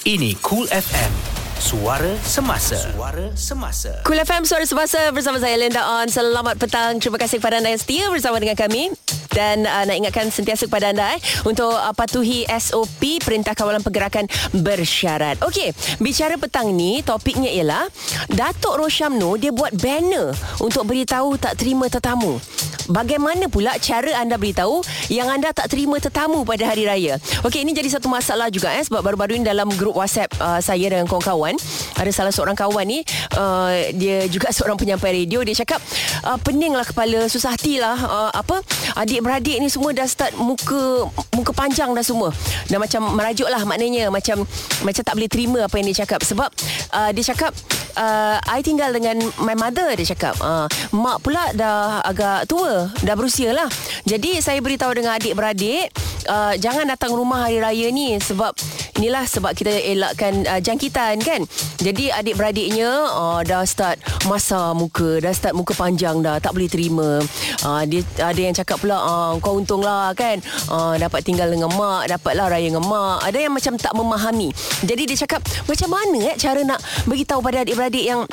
Ini Cool FM. Suara Semasa Suara Semasa Cool FM Suara Semasa bersama saya Linda On. Selamat petang. Terima kasih kepada anda yang setia bersama dengan kami. Dan uh, nak ingatkan sentiasa kepada anda eh, untuk uh, patuhi SOP Perintah Kawalan Pergerakan Bersyarat. Okey, bicara petang ni topiknya ialah Datuk Roshamno dia buat banner untuk beritahu tak terima tetamu. Bagaimana pula cara anda beritahu yang anda tak terima tetamu pada hari raya? Okey, ini jadi satu masalah juga eh sebab baru-baru ini dalam grup WhatsApp uh, saya dengan kawan-kawan ada salah seorang kawan ni uh, dia juga seorang penyampai radio dia cakap uh, peninglah kepala susah hati lah uh, apa adik-beradik ni semua dah start muka muka panjang dah semua dah macam merajuk lah maknanya macam macam tak boleh terima apa yang dia cakap sebab uh, dia cakap uh, I tinggal dengan my mother dia cakap. Uh, mak pula dah agak tua dah berusia lah. Jadi saya beritahu dengan adik-beradik uh, jangan datang rumah hari raya ni sebab inilah sebab kita elakkan uh, jangkitan kan? Jadi adik-beradiknya uh, dah start masa muka dah start muka panjang dah tak boleh terima. Uh, dia ada yang cakap pula uh, kau untunglah kan? Uh, dapat tinggal dengan mak dapatlah raya dengan mak. Ada yang macam tak memahami. Jadi dia cakap macam mana eh cara nak beritahu pada adik-beradik yang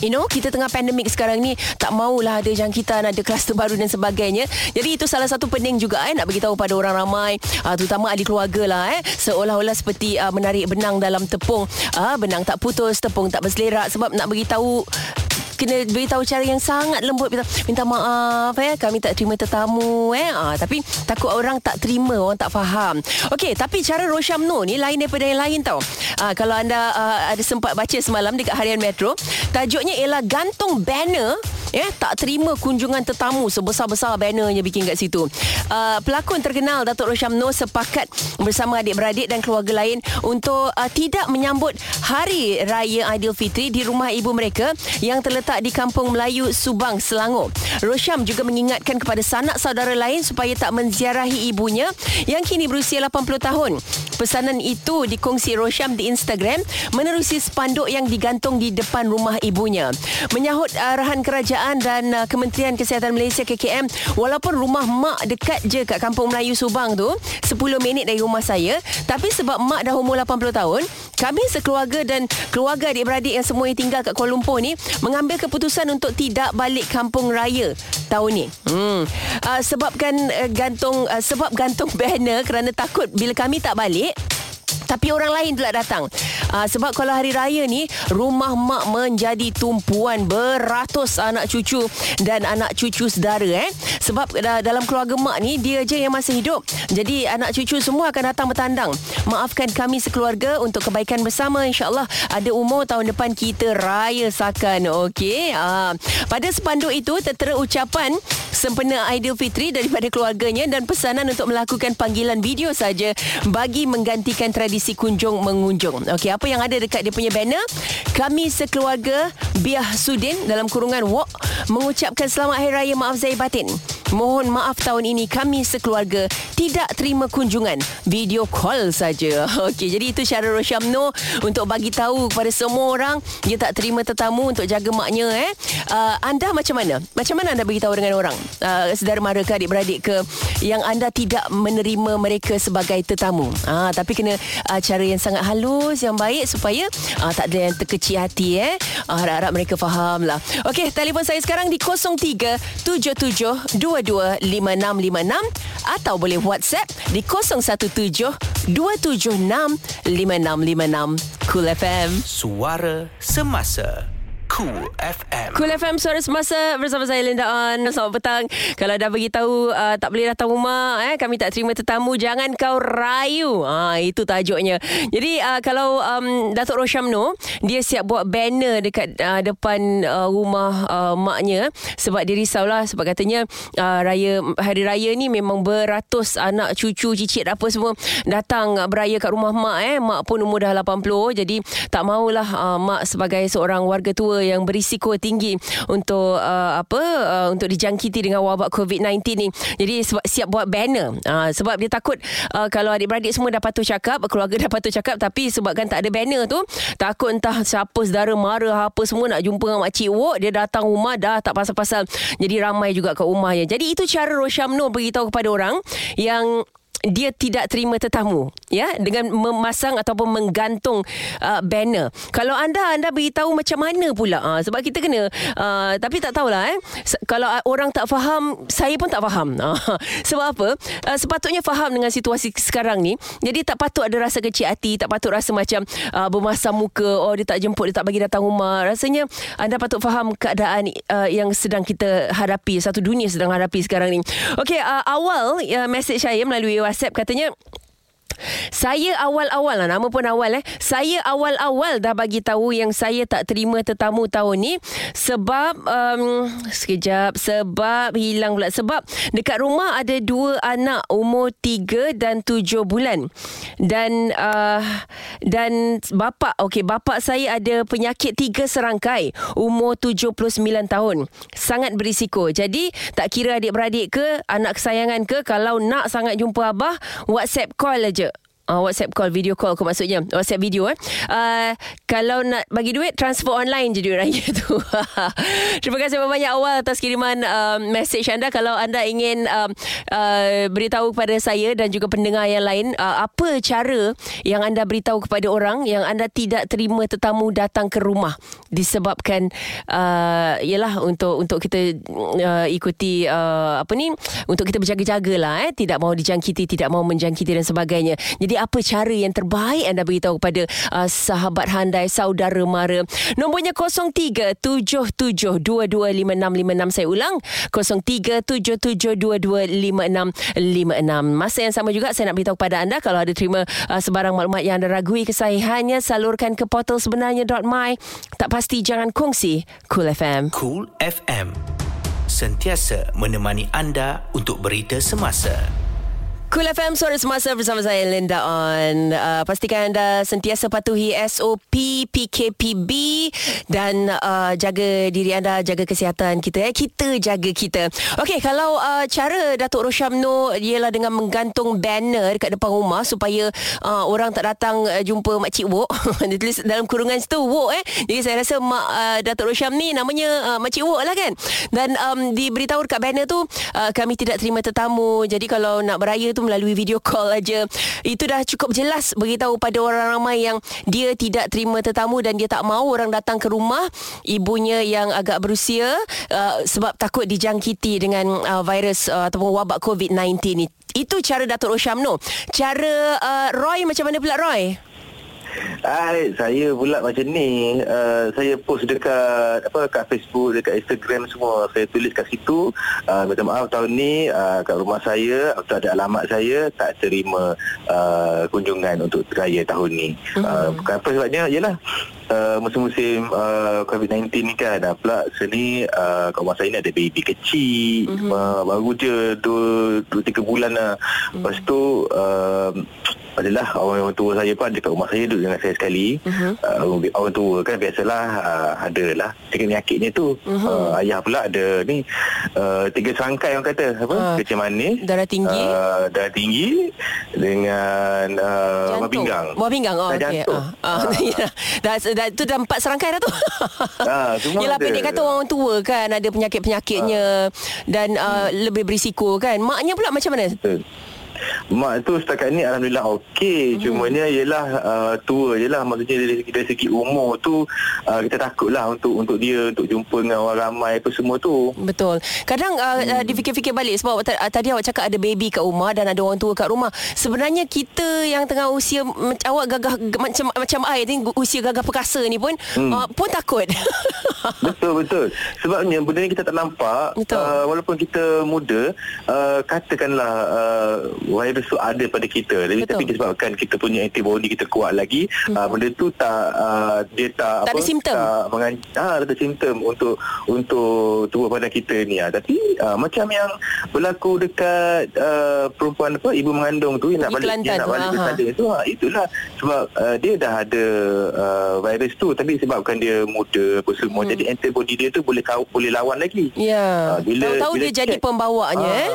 You know Kita tengah pandemik sekarang ni Tak maulah ada jangkitan Ada kluster baru dan sebagainya. Jadi itu salah satu penting juga eh, Nak beritahu pada orang ramai uh, Terutama ahli keluarga lah eh, Seolah-olah seperti uh, Menarik benang dalam tepung. Uh, Benang tak putus Tepung tak berselerak Sebab nak beritahu kena beritahu cara yang sangat lembut. Minta, minta maaf eh. Kami tak terima tetamu eh. Ah tapi takut orang tak terima orang tak faham. Okey tapi cara Roshamno ni lain daripada yang lain tau. Ah kalau anda uh, ada sempat baca semalam dekat harian metro tajuknya ialah gantung banner Ya, tak terima kunjungan tetamu sebesar-besar bannernya bikin kat situ. Uh, pelakon terkenal Datuk Roshamno sepakat bersama adik-beradik dan keluarga lain untuk uh, tidak menyambut Hari Raya Aidilfitri di rumah ibu mereka yang terletak di Kampung Melayu Subang, Selangor. Rosham juga mengingatkan kepada sanak saudara lain supaya tak menziarahi ibunya yang kini berusia 80 tahun. Pesanan itu dikongsi Rosham di Instagram menerusi spanduk yang digantung di depan rumah ibunya. Menyahut arahan kerajaan Kerajaan dan uh, Kementerian Kesihatan Malaysia KKM walaupun rumah mak dekat je kat Kampung Melayu Subang tu 10 minit dari rumah saya tapi sebab mak dah umur 80 tahun kami sekeluarga dan keluarga adik-beradik yang semua tinggal kat Kuala Lumpur ni mengambil keputusan untuk tidak balik kampung raya tahun ni. Hmm. Uh, sebabkan uh, gantung uh, sebab gantung banner kerana takut bila kami tak balik tapi orang lain pula datang. Uh, sebab kalau hari raya ni rumah mak menjadi tumpuan beratus anak cucu dan anak cucu saudara eh. Sebab uh, dalam keluarga mak ni dia je yang masih hidup. Jadi anak cucu semua akan datang bertandang. Maafkan kami sekeluarga untuk kebaikan bersama insya-Allah ada umur tahun depan kita raya sakan. Okey. Uh, pada spanduk itu tertera ucapan sempena Aidilfitri daripada keluarganya dan pesanan untuk melakukan panggilan video saja bagi menggantikan tradisi kunjung mengunjung. Okey, apa yang ada dekat dia punya banner? Kami sekeluarga Biah Sudin dalam kurungan Wok mengucapkan selamat hari raya maaf zahir batin. Mohon maaf tahun ini kami sekeluarga tidak terima kunjungan video call saja. Okey, jadi itu cara Roshamno untuk bagi tahu kepada semua orang dia tak terima tetamu untuk jaga maknya eh. Uh, anda macam mana? Macam mana anda beritahu dengan orang? Uh, saudara mara ke adik-beradik ke yang anda tidak menerima mereka sebagai tetamu. Ah uh, tapi kena uh, cara yang sangat halus yang baik supaya uh, tak ada yang terkecil hati eh. Uh, harap-harap mereka faham lah. Okey, telefon saya sekarang di 0377 025656 atau boleh WhatsApp di 0172765656 Cool FM. Suara Semasa Cool FM. Cool FM suara semasa bersama saya Linda On. Selamat petang. Kalau dah beritahu uh, tak boleh datang rumah, eh kami tak terima tetamu, jangan kau rayu. Ha itu tajuknya. Jadi uh, kalau um, Datuk Roshamno, dia siap buat banner dekat uh, depan uh, rumah uh, maknya sebab dia risaulah sebab katanya uh, raya hari raya ni memang beratus anak cucu cicit apa semua datang beraya kat rumah mak eh. Mak pun umur dah 80 jadi tak maulah uh, mak sebagai seorang warga tua yang berisiko tinggi untuk uh, apa uh, untuk dijangkiti dengan wabak COVID-19 ni. Jadi siap buat banner. Uh, sebab dia takut uh, kalau adik-beradik semua dah patuh cakap, keluarga dah patuh cakap tapi sebabkan tak ada banner tu, takut entah siapa saudara mara apa semua nak jumpa dengan makcik Wok, dia datang rumah dah tak pasal-pasal. Jadi ramai juga kat rumahnya. Jadi itu cara Roshamno beritahu kepada orang yang dia tidak terima tetamu ya dengan memasang ataupun menggantung uh, banner. Kalau anda anda beritahu macam mana pula uh, sebab kita kena uh, tapi tak tahulah eh kalau orang tak faham saya pun tak faham. Uh, sebab apa? Uh, sepatutnya faham dengan situasi sekarang ni. Jadi tak patut ada rasa kecil hati, tak patut rasa macam uh, bermasam muka, oh dia tak jemput, dia tak bagi datang rumah. Rasanya anda patut faham keadaan uh, yang sedang kita hadapi, satu dunia sedang hadapi sekarang ni. Okey, uh, awal uh, message saya melalui WhatsApp katanya saya awal-awal lah nama pun awal eh. Saya awal-awal dah bagi tahu yang saya tak terima tetamu tahun ni sebab um, sekejap sebab hilang pula sebab dekat rumah ada dua anak umur tiga dan tujuh bulan. Dan uh, dan bapa okey bapa saya ada penyakit tiga serangkai umur 79 tahun. Sangat berisiko. Jadi tak kira adik-beradik ke anak kesayangan ke kalau nak sangat jumpa abah WhatsApp call aja uh, WhatsApp call video call aku maksudnya. WhatsApp video eh. Uh, kalau nak bagi duit transfer online je duit raya tu. Terima kasih banyak awal atas kiriman uh, message anda. Kalau anda ingin uh, uh, beritahu kepada saya dan juga pendengar yang lain uh, apa cara yang anda beritahu kepada orang yang anda tidak terima tetamu datang ke rumah? Disebabkan uh, ialah untuk untuk kita uh, ikuti uh, apa ni untuk kita berjaga-jaga lah eh. Tidak mau dijangkiti tidak mau menjangkiti dan sebagainya. Jadi apa cara yang terbaik anda beritahu kepada uh, sahabat handai, saudara mara. Nombornya 0377225656 saya ulang 0377225656. Masa yang sama juga saya nak beritahu kepada anda kalau ada terima uh, sebarang maklumat yang anda ragui kesahihannya salurkan ke portal sebenarnya.my. Tak pasti jangan kongsi Cool FM. Cool FM. Sentiasa menemani anda untuk berita semasa. Cool FM Suara Semasa bersama saya Linda On. Uh, pastikan anda sentiasa patuhi SOP PKPB dan uh, jaga diri anda, jaga kesihatan kita. Eh. Kita jaga kita. Okey, kalau uh, cara Datuk Roshamno ialah dengan menggantung banner dekat depan rumah supaya uh, orang tak datang uh, jumpa Makcik Wok. Dia tulis dalam kurungan situ Wok eh. Jadi saya rasa Mak uh, Datuk Rosham ni namanya uh, Makcik Wok lah kan. Dan um, diberitahu dekat banner tu uh, kami tidak terima tetamu. Jadi kalau nak beraya tu tu melalui video call aja. Itu dah cukup jelas beritahu pada orang ramai yang dia tidak terima tetamu dan dia tak mahu orang datang ke rumah ibunya yang agak berusia uh, sebab takut dijangkiti dengan uh, virus uh, ataupun wabak COVID-19 ni. Itu cara Datuk Roshamno. Cara uh, Roy macam mana pula Roy? Hai, saya pula macam ni. Uh, saya post dekat apa kat Facebook, dekat Instagram semua. Saya tulis kat situ, uh, minta maaf tahun ni uh, kat rumah saya atau ada alamat saya tak terima uh, kunjungan untuk raya tahun ni. Mm-hmm. Uh, apa sebabnya? Yalah uh, musim-musim uh, COVID-19 ni kan dah pula seni uh, kat rumah saya ni ada baby kecil mm-hmm. uh, baru je 2 3 bulan lah. Mm-hmm. Lepas tu uh, adalah orang, tua saya pun dekat rumah saya duduk dengan saya sekali uh-huh. uh, orang tua kan biasalah uh, ada lah penyakitnya tu uh-huh. uh, ayah pula ada ni uh, tiga serangkai orang kata apa uh, kecil manis darah tinggi uh, darah tinggi dengan uh, buah pinggang buah pinggang oh, okay. uh, uh, uh. dah, dah, tu dah empat serangkai dah tu uh, Yelah pendek kata orang tua kan ada penyakit-penyakitnya uh. dan uh, hmm. lebih berisiko kan maknya pula macam mana Betul. Mak tu setakat ni Alhamdulillah okey. Hmm. Cuma ni ialah uh, Tua je lah Maksudnya dari, dari segi umur tu uh, Kita takut lah Untuk untuk dia Untuk jumpa dengan orang ramai Apa semua tu. Betul. Kadang uh, hmm. uh, Difikir-fikir balik Sebab uh, tadi awak cakap Ada baby kat rumah Dan ada orang tua kat rumah. Sebenarnya kita Yang tengah usia Awak gagah Macam macam air ni Usia gagah perkasa ni pun hmm. uh, Pun takut. Betul-betul Sebabnya benda ni kita tak nampak. Uh, Walaupun kita muda uh, Katakanlah uh, virus tu ada pada kita tapi, tapi disebabkan kita punya antibody kita kuat lagi hmm. uh, benda tu tak uh, dia tak, tak apa ada simptom tak mengan- ah, ada simptom untuk untuk tubuh badan kita ni uh. tapi uh, macam yang berlaku dekat uh, perempuan apa ibu mengandung tu yang nak balik Kelantan. nak balik bersanding tu uh, itulah sebab uh, dia dah ada uh, virus tu tapi sebabkan dia muda apa semua hmm. jadi antibody dia tu boleh kau boleh lawan lagi ya yeah. uh, bila tahu-tahu bila dia check, jadi pembawanya uh, eh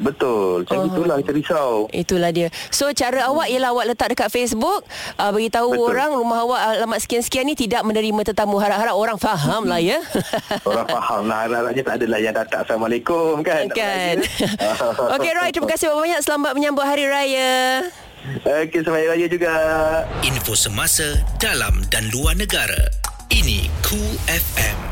betul macam uh-huh. itulah kita risau. Itulah dia. So cara awak ialah awak letak dekat Facebook uh, beritahu Betul. orang rumah awak alamat sekian-sekian ni tidak menerima tetamu. Harap-harap orang faham lah ya. Orang faham lah Harap-harapnya tak adalah yang datang Assalamualaikum kan kan. beraya. Okey Roy, terima kasih banyak selamat menyambut hari raya. Okey selamat Hari raya juga Info semasa dalam dan luar negara. Ini Cool FM.